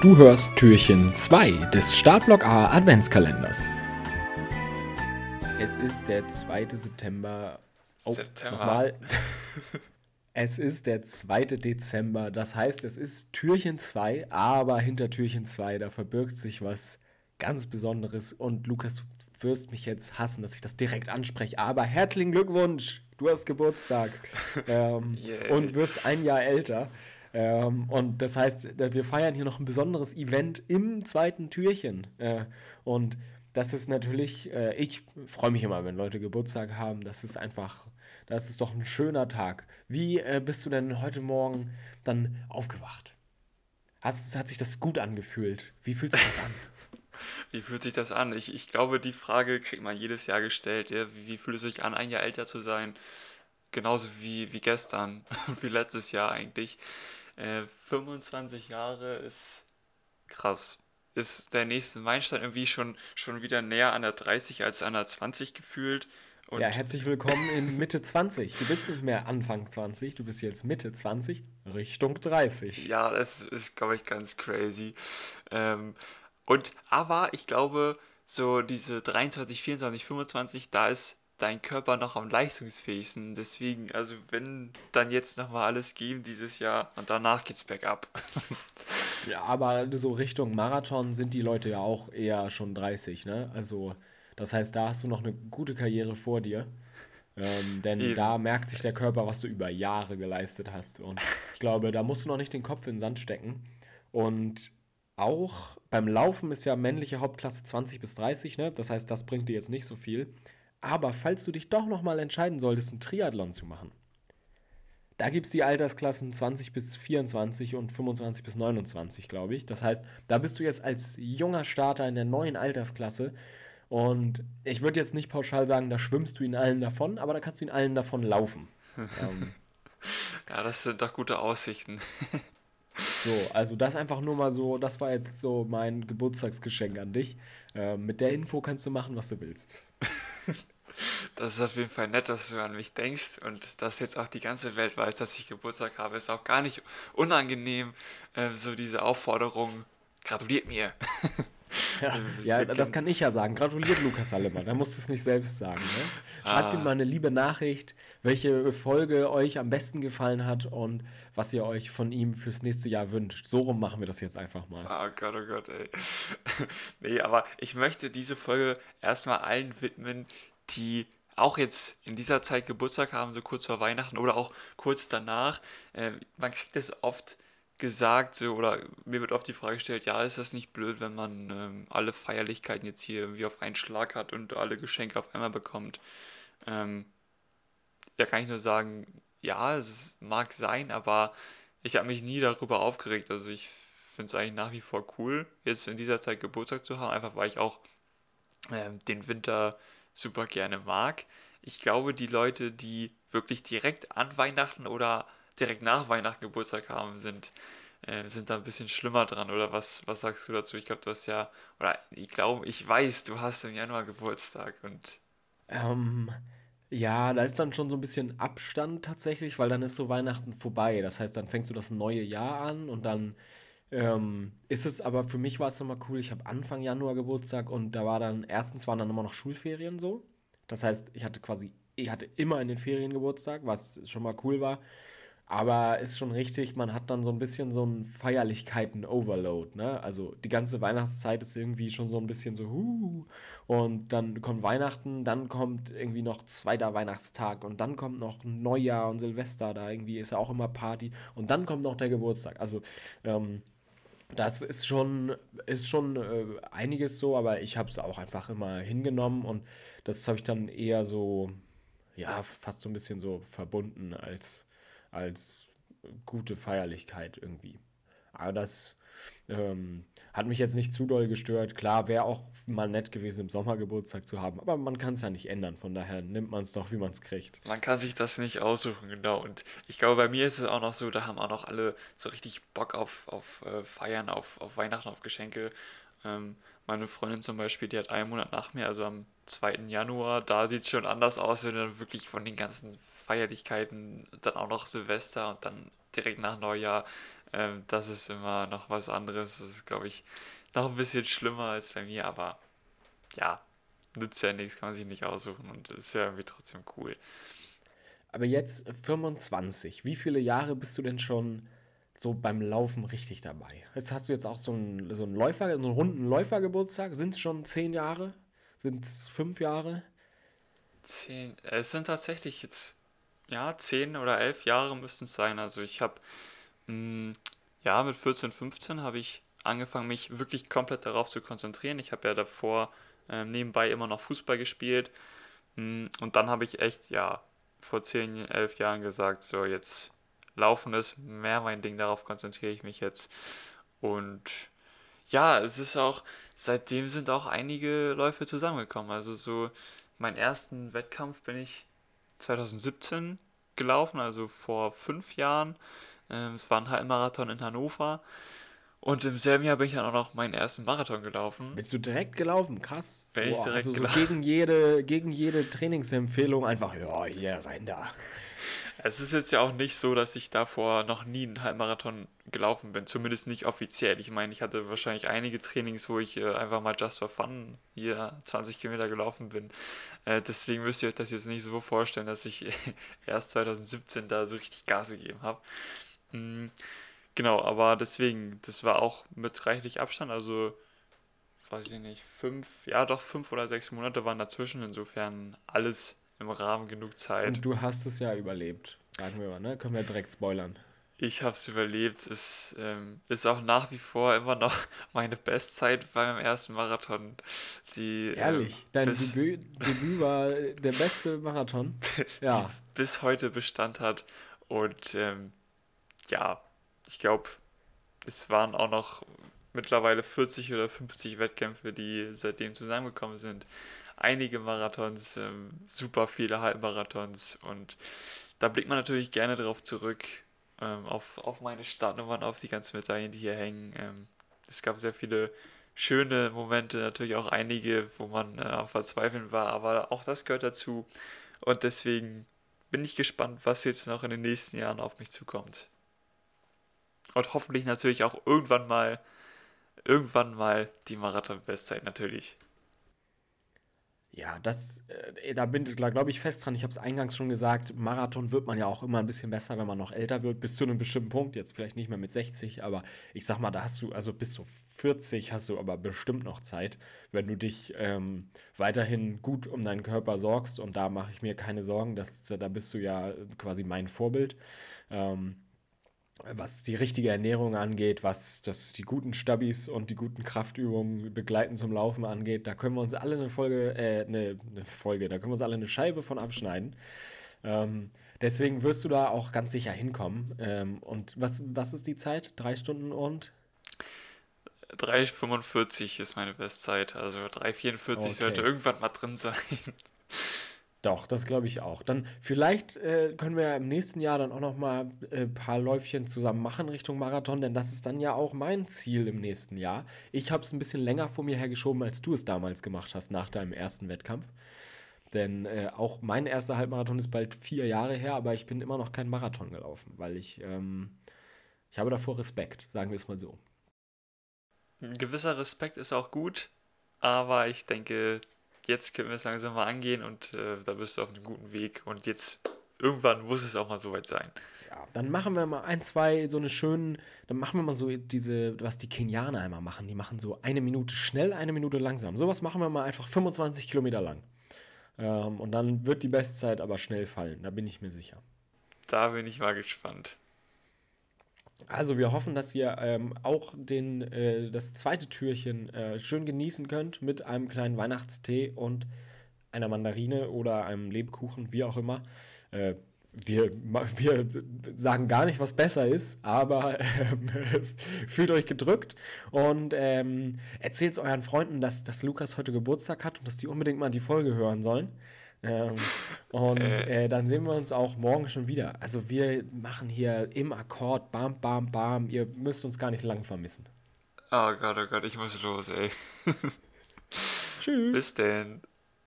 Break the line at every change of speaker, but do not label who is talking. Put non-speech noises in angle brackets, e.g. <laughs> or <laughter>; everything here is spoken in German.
Du hörst Türchen 2 des Startblock A Adventskalenders. Es ist der 2. September. Oh,
September.
Nochmal. <laughs> Es ist der 2. Dezember. Das heißt, es ist Türchen 2, aber hinter Türchen 2, da verbirgt sich was ganz Besonderes. Und Lukas, du wirst mich jetzt hassen, dass ich das direkt anspreche. Aber herzlichen Glückwunsch! Du hast Geburtstag <laughs> ähm,
Yay.
und wirst ein Jahr älter. Ähm, und das heißt, äh, wir feiern hier noch ein besonderes Event im zweiten Türchen. Äh, und das ist natürlich, äh, ich freue mich immer, wenn Leute Geburtstag haben. Das ist einfach, das ist doch ein schöner Tag. Wie äh, bist du denn heute Morgen dann aufgewacht? Hast, hat sich das gut angefühlt? Wie fühlt sich das an? <laughs>
Wie fühlt sich das an? Ich, ich glaube, die Frage kriegt man jedes Jahr gestellt. Ja? Wie, wie fühlt es sich an, ein Jahr älter zu sein? Genauso wie, wie gestern, <laughs> wie letztes Jahr eigentlich. Äh, 25 Jahre ist krass. Ist der nächste Meilenstein irgendwie schon, schon wieder näher an der 30 als an der 20 gefühlt. Und
Ja, herzlich willkommen in Mitte 20. Du bist nicht mehr Anfang 20, du bist jetzt Mitte 20, Richtung 30.
Ja, das ist, glaube ich, ganz crazy. Ähm, und aber ich glaube, so diese 23, 24, 25, da ist dein Körper noch am leistungsfähigsten. Deswegen, also wenn dann jetzt nochmal alles geben dieses Jahr und danach geht's bergab. <laughs>
Ja, aber so Richtung Marathon sind die Leute ja auch eher schon 30, ne? Also, das heißt, da hast du noch eine gute Karriere vor dir. Ähm, denn
Eben.
da merkt sich der Körper, was du über Jahre geleistet hast. Und ich glaube, da musst du noch nicht den Kopf in den Sand stecken. Und auch beim Laufen ist ja männliche Hauptklasse 20 bis 30, ne? Das heißt, das bringt dir jetzt nicht so viel. Aber falls du dich doch noch mal entscheiden solltest, einen Triathlon zu machen, da gibt es die Altersklassen 20 bis 24 und 25 bis 29, glaube ich. Das heißt, da bist du jetzt als junger Starter in der neuen Altersklasse. Und ich würde jetzt nicht pauschal sagen, da schwimmst du in allen davon, aber da kannst du in allen davon laufen. <laughs> ähm,
Ja, das sind doch gute Aussichten. <laughs>
so, also das einfach nur mal so, das war jetzt so mein Geburtstagsgeschenk an dich. Ähm, mit der Info kannst du machen, was du willst. <laughs>
Das ist auf jeden Fall nett, dass du an mich denkst und dass jetzt auch die ganze Welt weiß, dass ich Geburtstag habe. Ist auch gar nicht unangenehm, äh, so diese Aufforderung. Gratuliert mir. <laughs>
Ja,
Also,
ja, das kann ich ja sagen. Gratuliert Lukas Allemann. Da musst du es nicht selbst sagen. Ne? Schreibt ihm
Ah.
mal eine liebe Nachricht, welche Folge euch am besten gefallen hat und was ihr euch von ihm fürs nächste Jahr wünscht. So rum machen wir das jetzt einfach mal.
Oh Gott, oh Gott, ey. <laughs> Nee, aber ich möchte diese Folge erstmal allen widmen, die auch jetzt in dieser Zeit Geburtstag haben, so kurz vor Weihnachten oder auch kurz danach. Äh, man kriegt es oft gesagt, so, oder mir wird oft die Frage gestellt, ja, ist das nicht blöd, wenn man ähm, alle Feierlichkeiten jetzt hier irgendwie auf einen Schlag hat und alle Geschenke auf einmal bekommt? Ähm, da kann ich nur sagen, ja, es mag sein, aber ich habe mich nie darüber aufgeregt. Also ich finde es eigentlich nach wie vor cool, jetzt in dieser Zeit Geburtstag zu haben, einfach weil ich auch ähm, den Winter super gerne mag. Ich glaube, die Leute, die wirklich direkt an Weihnachten oder direkt nach Weihnachten Geburtstag haben, sind, äh, sind da ein bisschen schlimmer dran. Oder was, was sagst du dazu? Ich glaube, du hast ja, oder ich glaube, ich weiß, du hast im Januar Geburtstag und
Ähm, ja, da ist dann schon so ein bisschen Abstand tatsächlich, weil dann ist so Weihnachten vorbei. Das heißt, dann fängst du das neue Jahr an und dann ähm, ist es, aber für mich war es nochmal cool. Ich habe Anfang Januar Geburtstag und da war dann, erstens waren dann immer noch Schulferien so. Das heißt, ich hatte quasi, ich hatte immer in den Ferien Geburtstag, was schon mal cool war. Aber ist schon richtig, man hat dann so ein bisschen so ein Feierlichkeiten-Overload, ne? Also die ganze Weihnachtszeit ist irgendwie schon so ein bisschen so, huh, und dann kommt Weihnachten, dann kommt irgendwie noch zweiter Weihnachtstag und dann kommt noch Neujahr und Silvester, da irgendwie ist ja auch immer Party und dann kommt noch der Geburtstag. Also ähm, das ist schon, ist schon äh, einiges so, aber ich habe es auch einfach immer hingenommen und das habe ich dann eher so, ja, fast so ein bisschen so verbunden als, als gute Feierlichkeit irgendwie. Aber das ähm, hat mich jetzt nicht zu doll gestört. Klar, wäre auch mal nett gewesen, im Sommer Geburtstag zu haben, aber man kann es ja nicht ändern. Von daher nimmt man es doch, wie man es kriegt.
Man kann sich das nicht aussuchen, genau. Und ich glaube, bei mir ist es auch noch so, da haben auch noch alle so richtig Bock auf, auf äh, Feiern, auf, auf Weihnachten, auf Geschenke. Ähm, meine Freundin zum Beispiel, die hat einen Monat nach mir, also am 2. Januar, da sieht es schon anders aus, wenn dann wirklich von den ganzen Feierlichkeiten, dann auch noch Silvester und dann direkt nach Neujahr Ähm, das ist immer noch was anderes. Das ist, glaube ich, noch ein bisschen schlimmer als bei mir, aber ja, nützt ja nichts, kann man sich nicht aussuchen und ist ja irgendwie trotzdem cool.
Aber jetzt 25. Wie viele Jahre bist du denn schon so beim Laufen richtig dabei? Jetzt hast du jetzt auch so einen, so einen Läufer, so einen runden Läufergeburtstag. Sind es schon zehn Jahre? Sind es fünf Jahre?
Zehn. Es sind tatsächlich jetzt, ja, zehn oder elf Jahre müssten es sein. Also ich habe, mm, ja, mit 14, 15 habe ich angefangen, mich wirklich komplett darauf zu konzentrieren. Ich habe ja davor äh, nebenbei immer noch Fußball gespielt. Mm, und dann habe ich echt, ja, vor 10, 11 Jahren gesagt, so jetzt Laufen ist mehr mein Ding, darauf konzentriere ich mich jetzt. Und ja, es ist auch, seitdem sind auch einige Läufe zusammengekommen. Also so, meinen ersten Wettkampf bin ich 2017 gelaufen, also vor fünf Jahren. Ähm, es war ein Halbmarathon in Hannover. Und im selben Jahr bin ich dann auch noch meinen ersten Marathon gelaufen.
Bist du direkt gelaufen? Krass. Bin Boah, ich direkt also so gelaufen. Gegen jede, gegen jede Trainingsempfehlung einfach, ja, hier rein da.
Es ist jetzt ja auch nicht so, dass ich davor noch nie einen Halbmarathon gelaufen bin, zumindest nicht offiziell. Ich meine, ich hatte wahrscheinlich einige Trainings, wo ich äh, einfach mal just for fun hier 20 Kilometer gelaufen bin. Äh, deswegen müsst ihr euch das jetzt nicht so vorstellen, dass ich <laughs> erst 2017 da so richtig Gas gegeben habe. Mhm. Genau, aber deswegen, das war auch mit reichlich Abstand, also weiß ich nicht, fünf, ja doch fünf oder sechs Monate waren dazwischen, insofern alles im Rahmen genug Zeit.
Und du hast es ja überlebt, sagen wir mal, ne? Können wir direkt spoilern.
Ich habe es überlebt. Es ähm, ist auch nach wie vor immer noch <laughs> meine Bestzeit beim ersten Marathon. Die,
Ehrlich, ähm, dein Debüt, Debüt war der beste Marathon. <laughs> Ja.
bis heute Bestand hat. Und ähm, ja, ich glaube, es waren auch noch mittlerweile 40 oder 50 Wettkämpfe, die seitdem zusammengekommen sind. Einige Marathons, ähm, super viele Halbmarathons und da blickt man natürlich gerne darauf zurück, ähm, auf, auf meine Startnummern, auf die ganzen Medaillen, die hier hängen. Ähm, es gab sehr viele schöne Momente, natürlich auch einige, wo man äh, am Verzweifeln war, aber auch das gehört dazu und deswegen bin ich gespannt, was jetzt noch in den nächsten Jahren auf mich zukommt. Und hoffentlich natürlich auch irgendwann mal, irgendwann mal die Marathon-Bestzeit natürlich.
Ja, das, äh, da bin ich, glaube ich, fest dran. Ich habe es eingangs schon gesagt, Marathon wird man ja auch immer ein bisschen besser, wenn man noch älter wird, bis zu einem bestimmten Punkt. Jetzt vielleicht nicht mehr mit 60, aber ich sag mal, da hast du, also bis zu 40 hast du aber bestimmt noch Zeit, wenn du dich ähm, weiterhin gut um deinen Körper sorgst. Und da mache ich mir keine Sorgen, dass, da bist du ja quasi mein Vorbild. Ähm, was die richtige Ernährung angeht, was das, die guten Stabis und die guten Kraftübungen begleiten zum Laufen angeht, da können wir uns alle eine Folge, äh, eine, eine Folge, da können wir uns alle eine Scheibe von abschneiden. Ähm, deswegen wirst du da auch ganz sicher hinkommen. Ähm, und was, was ist die Zeit? Drei Stunden und?
3,45 ist meine Bestzeit. Also 3,44 okay. sollte irgendwann mal drin sein.
Doch, das glaube ich auch. Dann vielleicht äh, können wir im nächsten Jahr dann auch noch mal ein äh, paar Läufchen zusammen machen Richtung Marathon, denn das ist dann ja auch mein Ziel im nächsten Jahr. Ich habe es ein bisschen länger vor mir hergeschoben, als du es damals gemacht hast nach deinem ersten Wettkampf. Denn äh, auch mein erster Halbmarathon ist bald vier Jahre her, aber ich bin immer noch kein Marathon gelaufen, weil ich, ähm, ich habe davor Respekt, sagen wir es mal so.
Ein gewisser Respekt ist auch gut, aber ich denke, jetzt können wir es langsam mal angehen und äh, da bist du auf einem guten Weg. Und jetzt irgendwann muss es auch mal soweit sein.
Ja, dann machen wir mal ein, zwei so eine schönen, dann machen wir mal so diese, was die Kenianer einmal machen. Die machen so eine Minute schnell, eine Minute langsam. Sowas machen wir mal einfach 25 Kilometer lang. Ähm, und dann wird die Bestzeit aber schnell fallen, da bin ich mir sicher.
Da bin ich mal gespannt.
Also wir hoffen, dass ihr ähm, auch den, äh, das zweite Türchen äh, schön genießen könnt mit einem kleinen Weihnachtstee und einer Mandarine oder einem Lebkuchen, wie auch immer. Äh, wir, wir sagen gar nicht, was besser ist, aber ähm, <laughs> fühlt euch gedrückt und ähm, erzählt euren Freunden, dass, dass Lukas heute Geburtstag hat und dass die unbedingt mal die Folge hören sollen. Ähm, <laughs> und äh. äh, dann sehen wir uns auch morgen schon wieder. Also wir machen hier im Akkord, bam, bam, bam. Ihr müsst uns gar nicht lang vermissen.
Oh Gott, oh Gott, ich muss los, ey. <laughs> Tschüss. Bis denn.